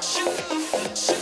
shoot, shoot.